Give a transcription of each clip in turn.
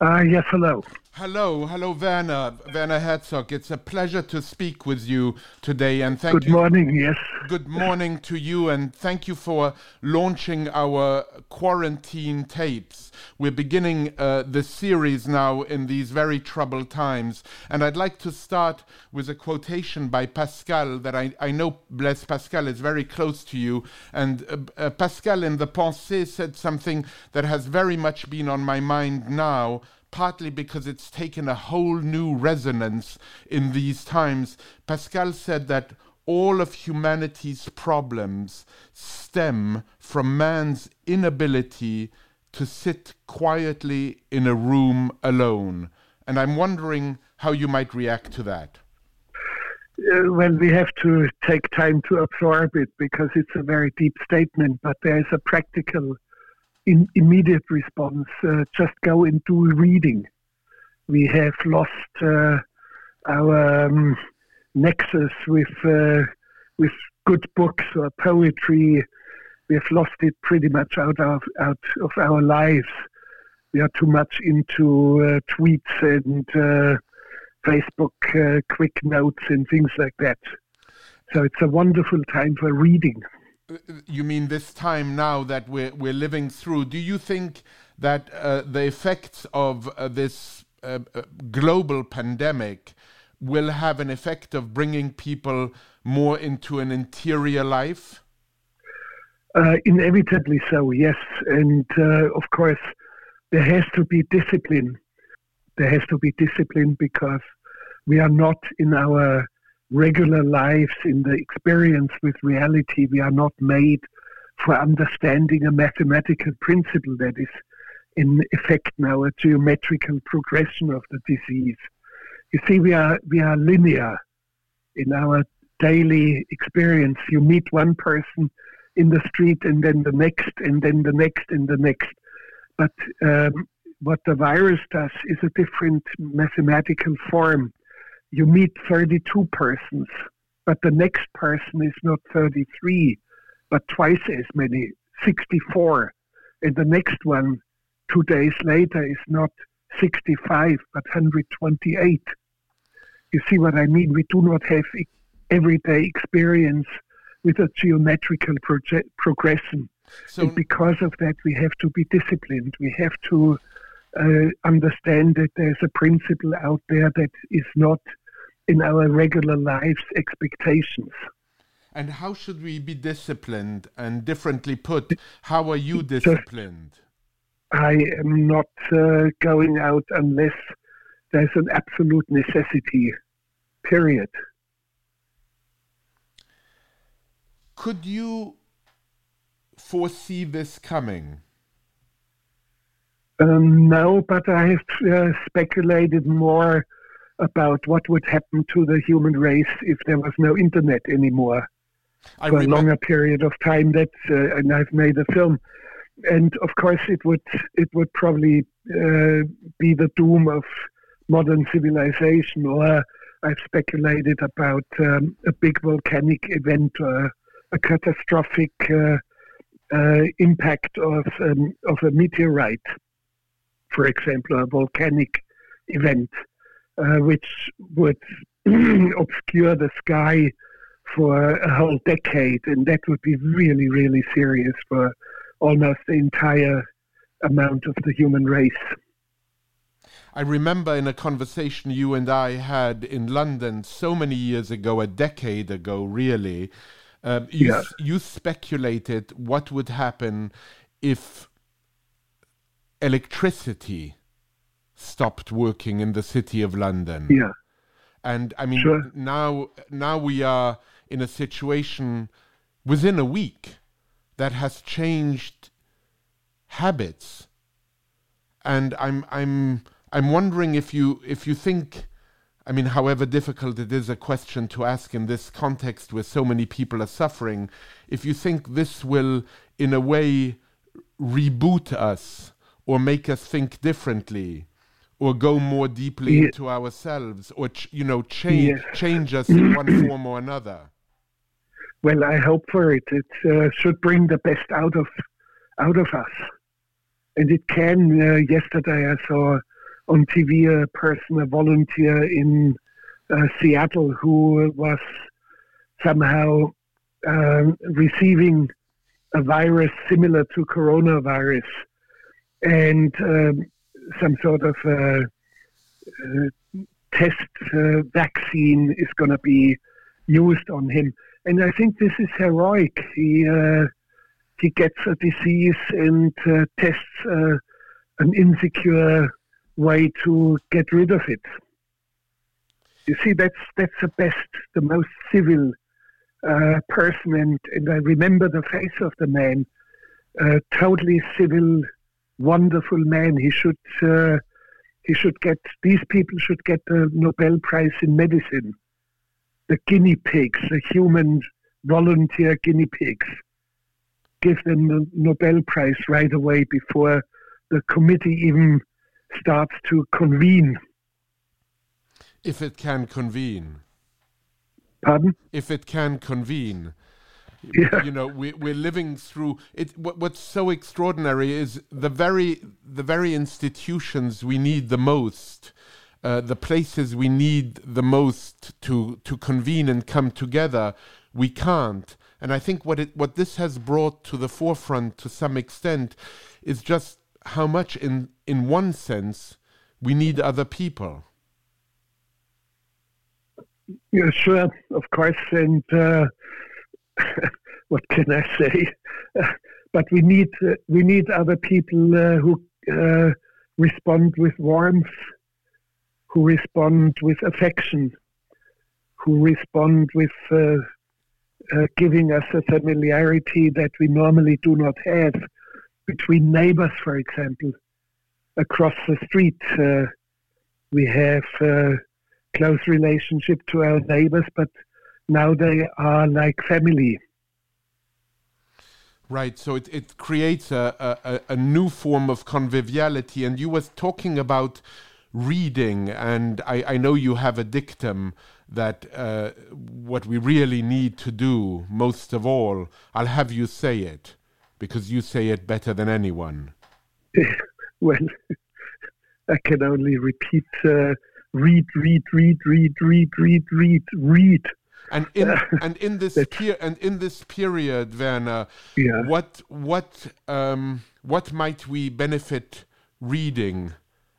Uh, yes, hello. Hello, hello, Werner, Werner Herzog. It's a pleasure to speak with you today, and thank Good you. Good morning, yes. Good morning to you, and thank you for launching our quarantine tapes. We're beginning uh, the series now in these very troubled times, and I'd like to start with a quotation by Pascal that I, I know Blaise Pascal is very close to you, and uh, uh, Pascal in the Pensées said something that has very much been on my mind now partly because it's taken a whole new resonance in these times. Pascal said that all of humanity's problems stem from man's inability to sit quietly in a room alone. And I'm wondering how you might react to that. Uh, well, we have to take time to absorb it because it's a very deep statement, but there is a practical in immediate response, uh, just go and do reading. We have lost uh, our um, nexus with uh, with good books or poetry. We have lost it pretty much out of out of our lives. We are too much into uh, tweets and uh, Facebook uh, quick notes and things like that. So it's a wonderful time for reading you mean this time now that we're we're living through? Do you think that uh, the effects of uh, this global pandemic will have an effect of bringing people more into an interior life? Uh, inevitably so, yes. And uh, of course, there has to be discipline. There has to be discipline because we are not in our regular lives, in the experience with reality, we are not made for understanding a mathematical principle that is in effect now a geometrical progression of the disease. You see, we are we are linear in our daily experience. You meet one person in the street, and then the next, and then the next, and the next. But um, what the virus does is a different mathematical form you meet 32 persons, but the next person is not 33, but twice as many, 64. And the next one, two days later, is not 65, but 128. You see what I mean? We do not have everyday experience with a geometrical progression. So, and because of that, we have to be disciplined. We have to uh, understand that there's a principle out there that is not in our regular lives expectations. And how should we be disciplined? And differently put, how are you disciplined? I am not uh, going out unless there's an absolute necessity, period. Could you foresee this coming? Um, no, but I have uh, speculated more about what would happen to the human race if there was no internet anymore I for a longer period of time. That uh, and I've made a film, and of course it would it would probably uh, be the doom of modern civilization. Or I've speculated about um, a big volcanic event or a catastrophic uh, uh impact of um, of a meteorite, for example, a volcanic event uh, which would obscure the sky for a whole decade, and that would be really, really serious for almost the entire amount of the human race. I remember in a conversation you and I had in London so many years ago, a decade ago, really. Um, you, yeah. you speculated what would happen if electricity stopped working in the city of London. Yeah. And I mean, Sure. now now we are in a situation within a week that has changed habits. And I'm I'm I'm wondering if you if you think I mean, however difficult it is a question to ask in this context where so many people are suffering, if you think this will, in a way, reboot us or make us think differently or go more deeply Ye- into ourselves or, ch- you know, change, change us in one form or another. Well, I hope for it. It uh, should bring the best out of out of us, and it can. Uh, yesterday, I saw on TV a person, a volunteer in uh, Seattle, who was somehow um, receiving a virus similar to coronavirus, and um, some sort of uh, uh, test uh, vaccine is going to be used on him. And I think this is heroic. He uh, he gets a disease and uh, tests uh, an insecure way to get rid of it. You see, that's that's the best, the most civil uh, person, and, and I remember the face of the man. Uh, totally civil, wonderful man. He should uh, he should get these people should get the Nobel Prize in medicine the guinea pigs, the human volunteer guinea pigs. Give them the Nobel Prize right away before the committee even starts to convene. If it can convene. Pardon? If it can convene. Yeah. you know we, we're living through it what, what's so extraordinary is the very the very institutions we need the most uh, the places we need the most to to convene and come together we can't and i think what it what this has brought to the forefront to some extent is just how much in in one sense we need other people Yeah, sure, of course. And uh, what can I say? but we need uh, we need other people uh, who uh, respond with warmth, who respond with affection, who respond with uh, uh, giving us a familiarity that we normally do not have between neighbors, for example. Across the street, uh, we have uh, close relationship to our neighbors, but now they are like family. Right, so it, it creates a, a, a new form of conviviality. And you was talking about reading, and I, I know you have a dictum that uh, what we really need to do, most of all, I'll have you say it, because you say it better than anyone. well, I can only repeat uh, read, read, read, read, read, read, read, read. And in and in this per- and in this period, Werner, Yeah. what what um, what might we benefit reading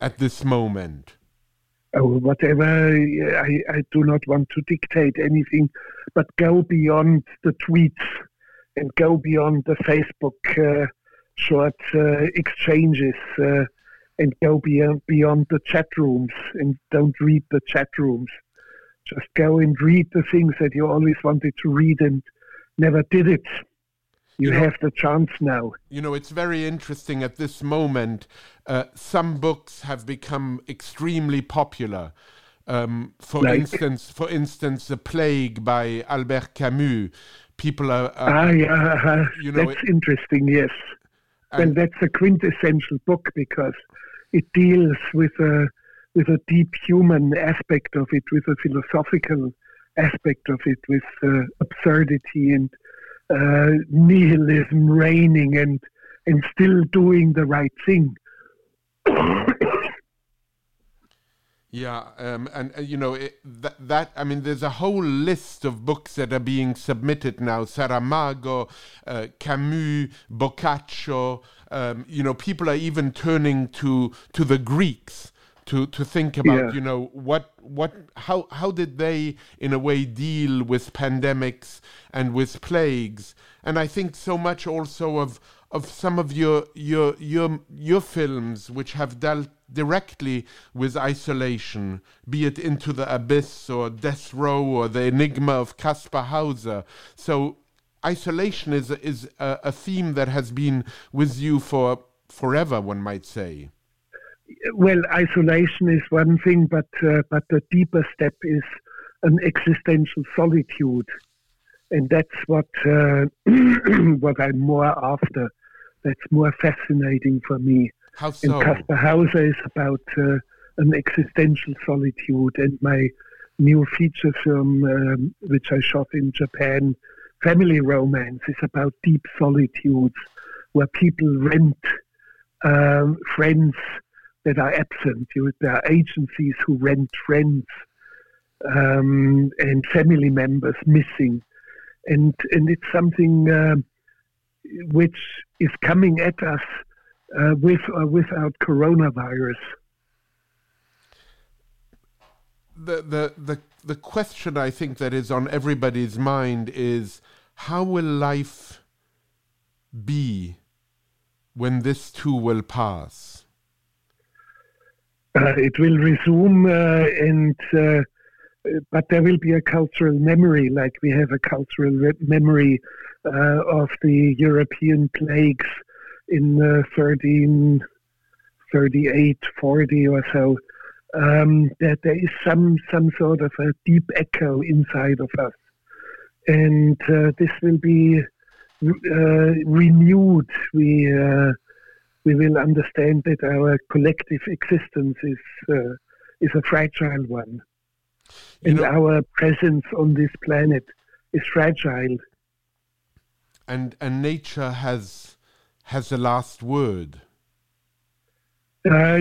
at this moment? Oh, whatever. I, I do not want to dictate anything, but go beyond the tweets and go beyond the Facebook uh, short uh, exchanges uh, and go beyond, beyond the chat rooms and don't read the chat rooms. Just go and read the things that you always wanted to read and never did it. You, You know- have the chance now. You know, it's very interesting at this moment. Uh, some books have become extremely popular. Um, for Like? instance, for instance, *The Plague* by Albert Camus. People are, are Ah, yeah, uh, you know, that's interesting, yes. well, and- that's a quintessential book because it deals with a with a deep human aspect of it, with a philosophical aspect of it, with uh, absurdity and uh, nihilism reigning, and and still doing the right thing. Yeah, um, and uh, you know it, that, that. I mean, there's a whole list of books that are being submitted now: Saramago, uh, Camus, Boccaccio. Um, you know, people are even turning to to the Greeks to to think about. Yeah. You know, what what how how did they in a way deal with pandemics and with plagues? And I think so much also of of some of your your your your films which have dealt directly with isolation, be it Into the Abyss or Death Row or The Enigma of Caspar Hauser. So isolation is is a, a theme that has been with you for forever, one might say. Well, isolation is one thing, but uh, but the deeper step is an existential solitude, and that's what uh, what I'm more after. That's more fascinating for me. How so? And Caspar Hauser is about uh, an existential solitude, and my new feature film, um, which I shot in Japan, Family Romance, is about deep solitudes where people rent um, friends that are absent. You there are agencies who rent friends um, and family members missing, and and it's something uh, which is coming at us uh, with or without coronavirus. The, the the the question I think that is on everybody's mind is how will life be when this too will pass? Uh, it will resume, uh, and uh, but there will be a cultural memory, like we have a cultural re- memory uh, of the European plagues in 1338, 40 or so. Um, that there is some some sort of a deep echo inside of us, and uh, this will be uh, renewed, we uh, we will understand that our collective existence is uh, is a fragile one, you and know, our presence on this planet is fragile. And and nature has has the last word. Uh,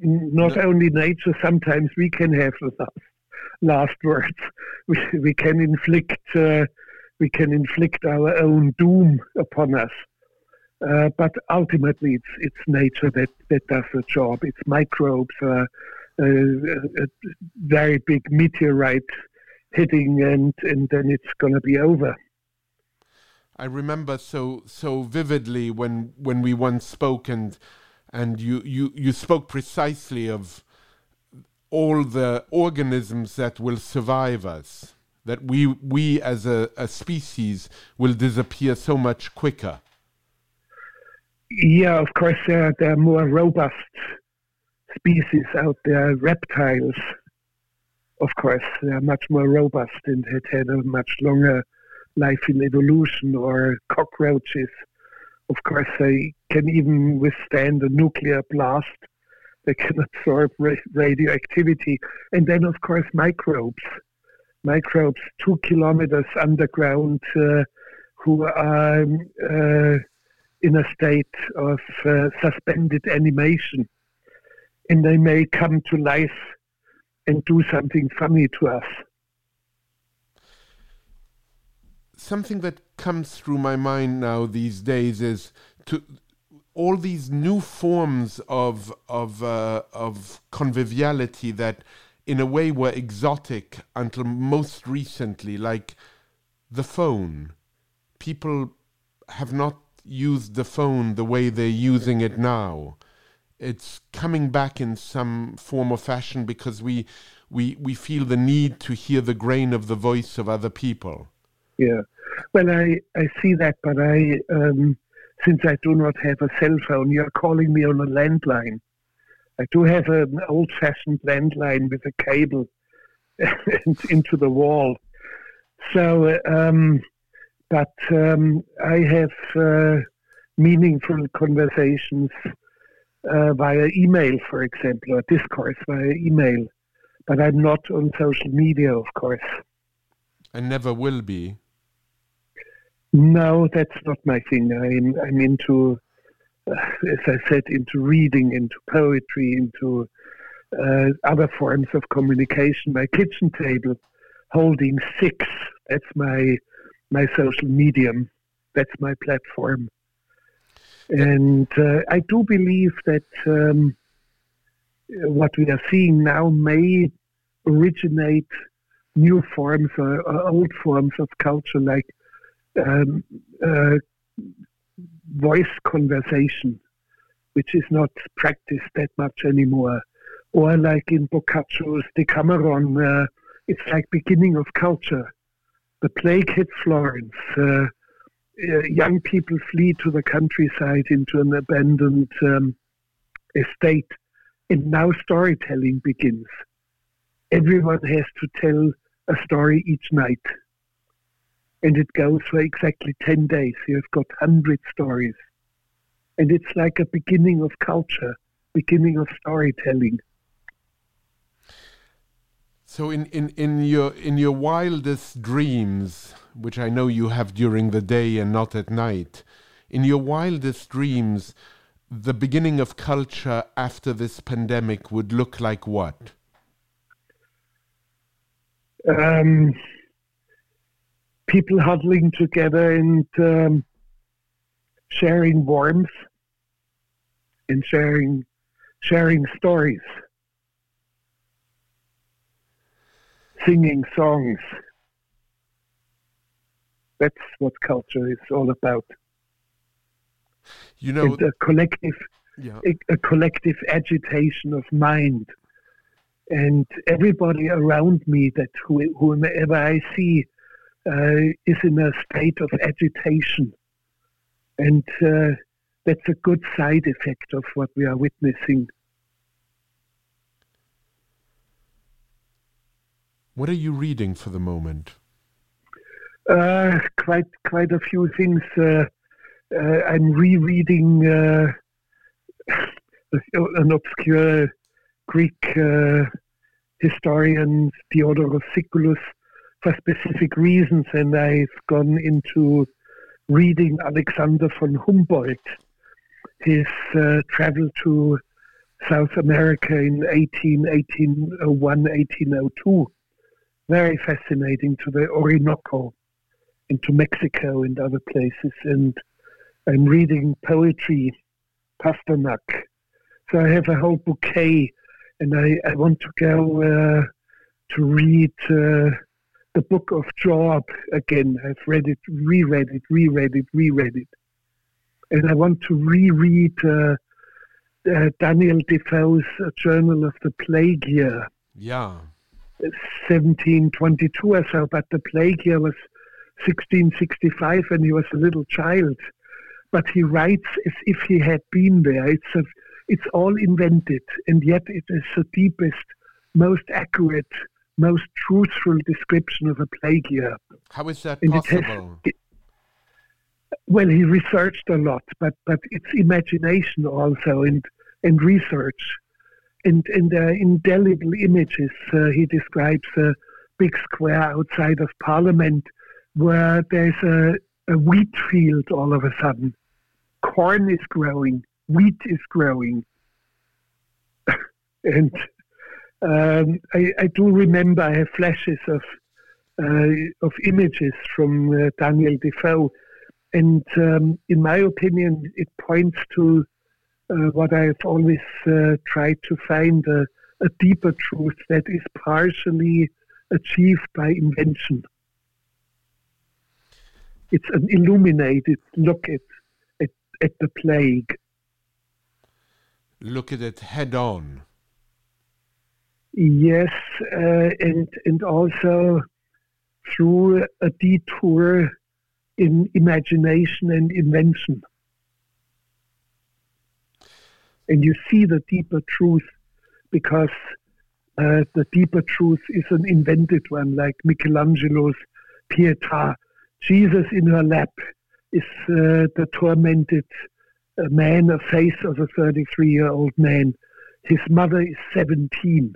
not no. only nature, sometimes we can have the last, words. We, we can inflict uh, we can inflict our own doom upon us. Uh, but ultimately, it's it's nature that, that does the job. It's microbes, uh, uh, a very big meteorite hitting, and, and then it's going to be over. I remember so so vividly when when we once spoke, and and you you you spoke precisely of all the organisms that will survive us that we we as a, a species will disappear so much quicker. Yeah, of course, uh, there are more robust species out there. Reptiles, of course, they are much more robust and had had a much longer life in evolution. Or cockroaches, of course, they can even withstand a nuclear blast. They can absorb ra- radioactivity. And then, of course, microbes microbes two kilometers underground uh, who are uh, in a state of uh, suspended animation. And they may come to life and do something funny to us. Something that comes through my mind now these days is to all these new forms of of uh, of conviviality that in a way were exotic until most recently, like the phone. People have not used the phone the way they're using it now. It's coming back in some form or fashion because we we we feel the need to hear the grain of the voice of other people. Yeah, well, I I see that, but I um, since I do not have a cell phone, you're calling me on a landline. I do have an old-fashioned landline with a cable into the wall. So, um, but um, I have uh, meaningful conversations uh, via email, for example, or discourse via email. But I'm not on social media, of course. And never will be. No, that's not my thing. I'm I'm into as I said, into reading, into poetry, into uh, other forms of communication. My kitchen table, holding six. That's my my social medium. That's my platform. And uh, I do believe that um, what we are seeing now may originate new forms or, or old forms of culture, like um, uh, voice conversation, which is not practiced that much anymore. Or like in Boccaccio's Decameron, uh, it's like beginning of culture. The plague hit Florence. Uh, uh, young people flee to the countryside into an abandoned um, estate, and now storytelling begins. Everyone has to tell a story each night, and it goes for exactly 10 days. You've got 100 stories. And it's like a beginning of culture, beginning of storytelling. So in, in, in your in your wildest dreams, which I know you have during the day and not at night, in your wildest dreams, the beginning of culture after this pandemic would look like what? Um, people huddling together and um, sharing warmth and sharing sharing stories. singing songs. That's what culture is all about. You know, and a collective, yeah. a, a collective agitation of mind, and everybody around me that whomever I see uh, is in a state of agitation, and uh, that's a good side effect of what we are witnessing. What are you reading for the moment? Uh, quite quite a few things. Uh, uh, I'm rereading uh, an obscure Greek uh, historian, Diodorus Siculus, for specific reasons, and I've gone into reading Alexander von Humboldt, his uh, travel to South America in 18, 1801, 1802 very fascinating to the Orinoco, into Mexico and other places. And I'm reading poetry, Pasternak. So I have a whole bouquet, and I, I want to go uh, to read uh, the book of Job again. I've read it, reread it, reread it, reread it. And I want to reread uh, uh Daniel Defoe's Journal of the Plague Year. Yeah. 1722 or so, but the plague year was 1665 and he was a little child. But he writes as if he had been there. It's, a, it's all invented, and yet it is the deepest, most accurate, most truthful description of a plague year. How is that and possible? It it, well, he researched a lot, but, but it's imagination also and, and research in, in the indelible images, uh, he describes a big square outside of Parliament where there's a, a wheat field all of a sudden. Corn is growing, wheat is growing. and um, I, I, do remember I have flashes of uh, of images from uh, Daniel Defoe, and um, in my opinion, it points to uh, what I've always uh, tried to find a, a, deeper truth that is partially achieved by invention. It's an illuminated look at, at, at the plague. Look at it head on. Yes, uh, and and also through a detour in imagination and invention and you see the deeper truth because uh, the deeper truth is an invented one, like Michelangelo's Pietà. Jesus in her lap is uh, the tormented uh, man, a face of a 33 year old man. His mother is 17.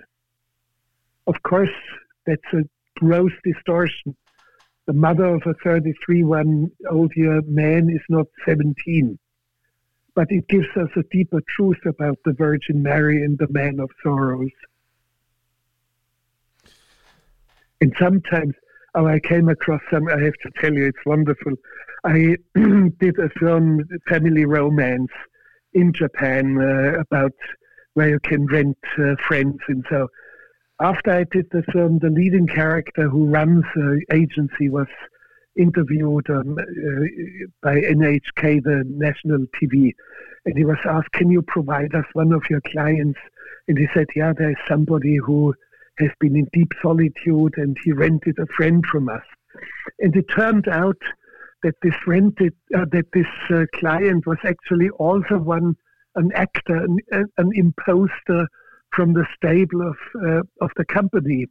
Of course, that's a gross distortion. The mother of a 33 one old year man is not 17 but it gives us a deeper truth about the Virgin Mary and the Man of Sorrows. And sometimes, oh, I came across some, I have to tell you, it's wonderful. I did a film, Family Romance, in Japan uh, about where you can rent uh, friends. And so after I did the film, the leading character who runs the agency was interviewed um, uh, by NHK, the national TV, and he was asked, "Can you provide us one of your clients?" And he said, "Yeah, there's somebody who has been in deep solitude, and he rented a friend from us." And it turned out that this rented uh, that this uh, client was actually also one an actor, an, an imposter from the stable of uh, of the company,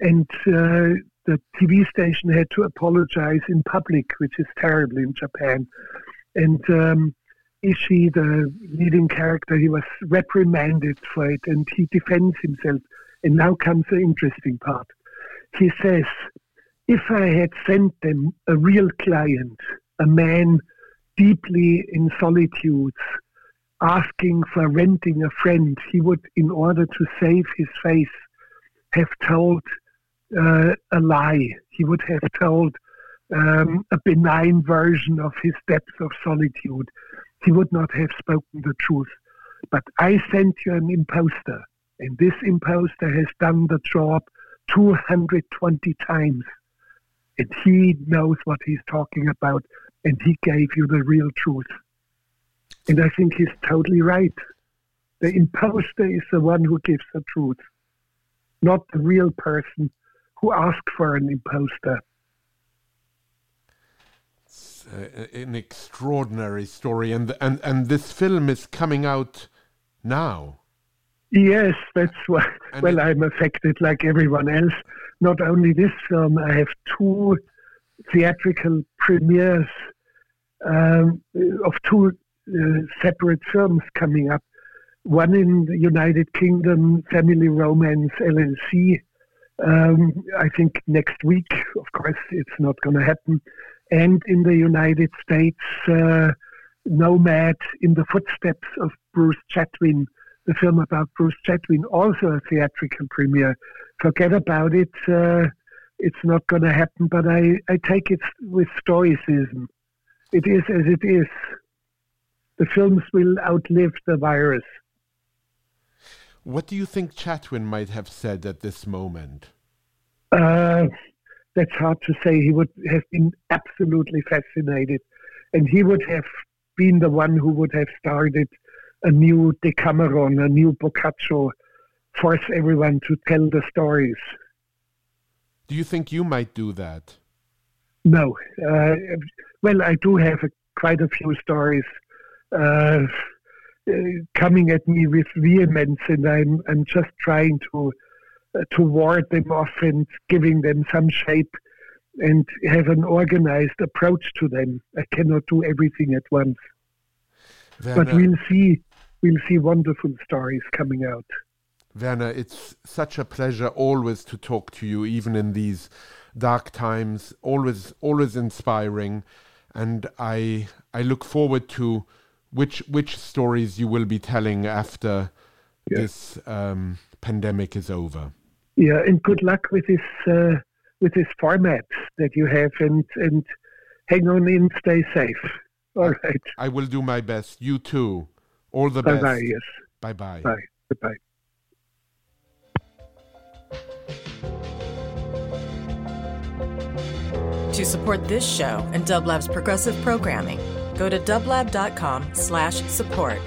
and uh, the TV station had to apologize in public, which is terrible in Japan. And um, Ishii, the leading character, he was reprimanded for it, and he defends himself. And now comes the interesting part. He says, "If I had sent them a real client, a man deeply in solitude." Asking for renting a friend, he would, in order to save his face, have told uh, a lie. He would have told um, a benign version of his depth of solitude. He would not have spoken the truth. But I sent you an impostor, and this impostor has done the job 220 times. And he knows what he's talking about, and he gave you the real truth. And I think he's totally right. The imposter is the one who gives the truth, not the real person who asked for an imposter. It's uh, an extraordinary story, and and and this film is coming out now. Yes, that's why. And well, I'm affected like everyone else. Not only this film, I have two theatrical premieres um, of two separate films coming up. One in the United Kingdom, Family Romance LLC. Um, I think next week, of course, it's not going to happen. And in the United States, uh, Nomad in the Footsteps of Bruce Chatwin, the film about Bruce Chatwin, also a theatrical premiere. Forget about it. Uh, it's not going to happen, but I, I take it with stoicism. It is as it is the films will outlive the virus. What do you think Chatwin might have said at this moment? Uh, that's hard to say. He would have been absolutely fascinated, and he would have been the one who would have started a new Decameron, a new Boccaccio, force everyone to tell the stories. Do you think you might do that? No. Uh, well, I do have a, quite a few stories uh, coming at me with vehemence, and I'm I'm just trying to uh, to ward them off and giving them some shape and have an organized approach to them. I cannot do everything at once, Werner, but we'll see we'll see wonderful stories coming out. Werner, it's such a pleasure always to talk to you, even in these dark times. Always, always inspiring, and I I look forward to which which stories you will be telling after yeah. this um, pandemic is over. Yeah, and good luck with this uh, with this format that you have, and and hang on in, stay safe. All I, right. I will do my best. You too. All the bye best. Bye. Yes. Bye. Bye. Bye. Goodbye. To support this show and Dublab's progressive programming Go to dublab.com slash support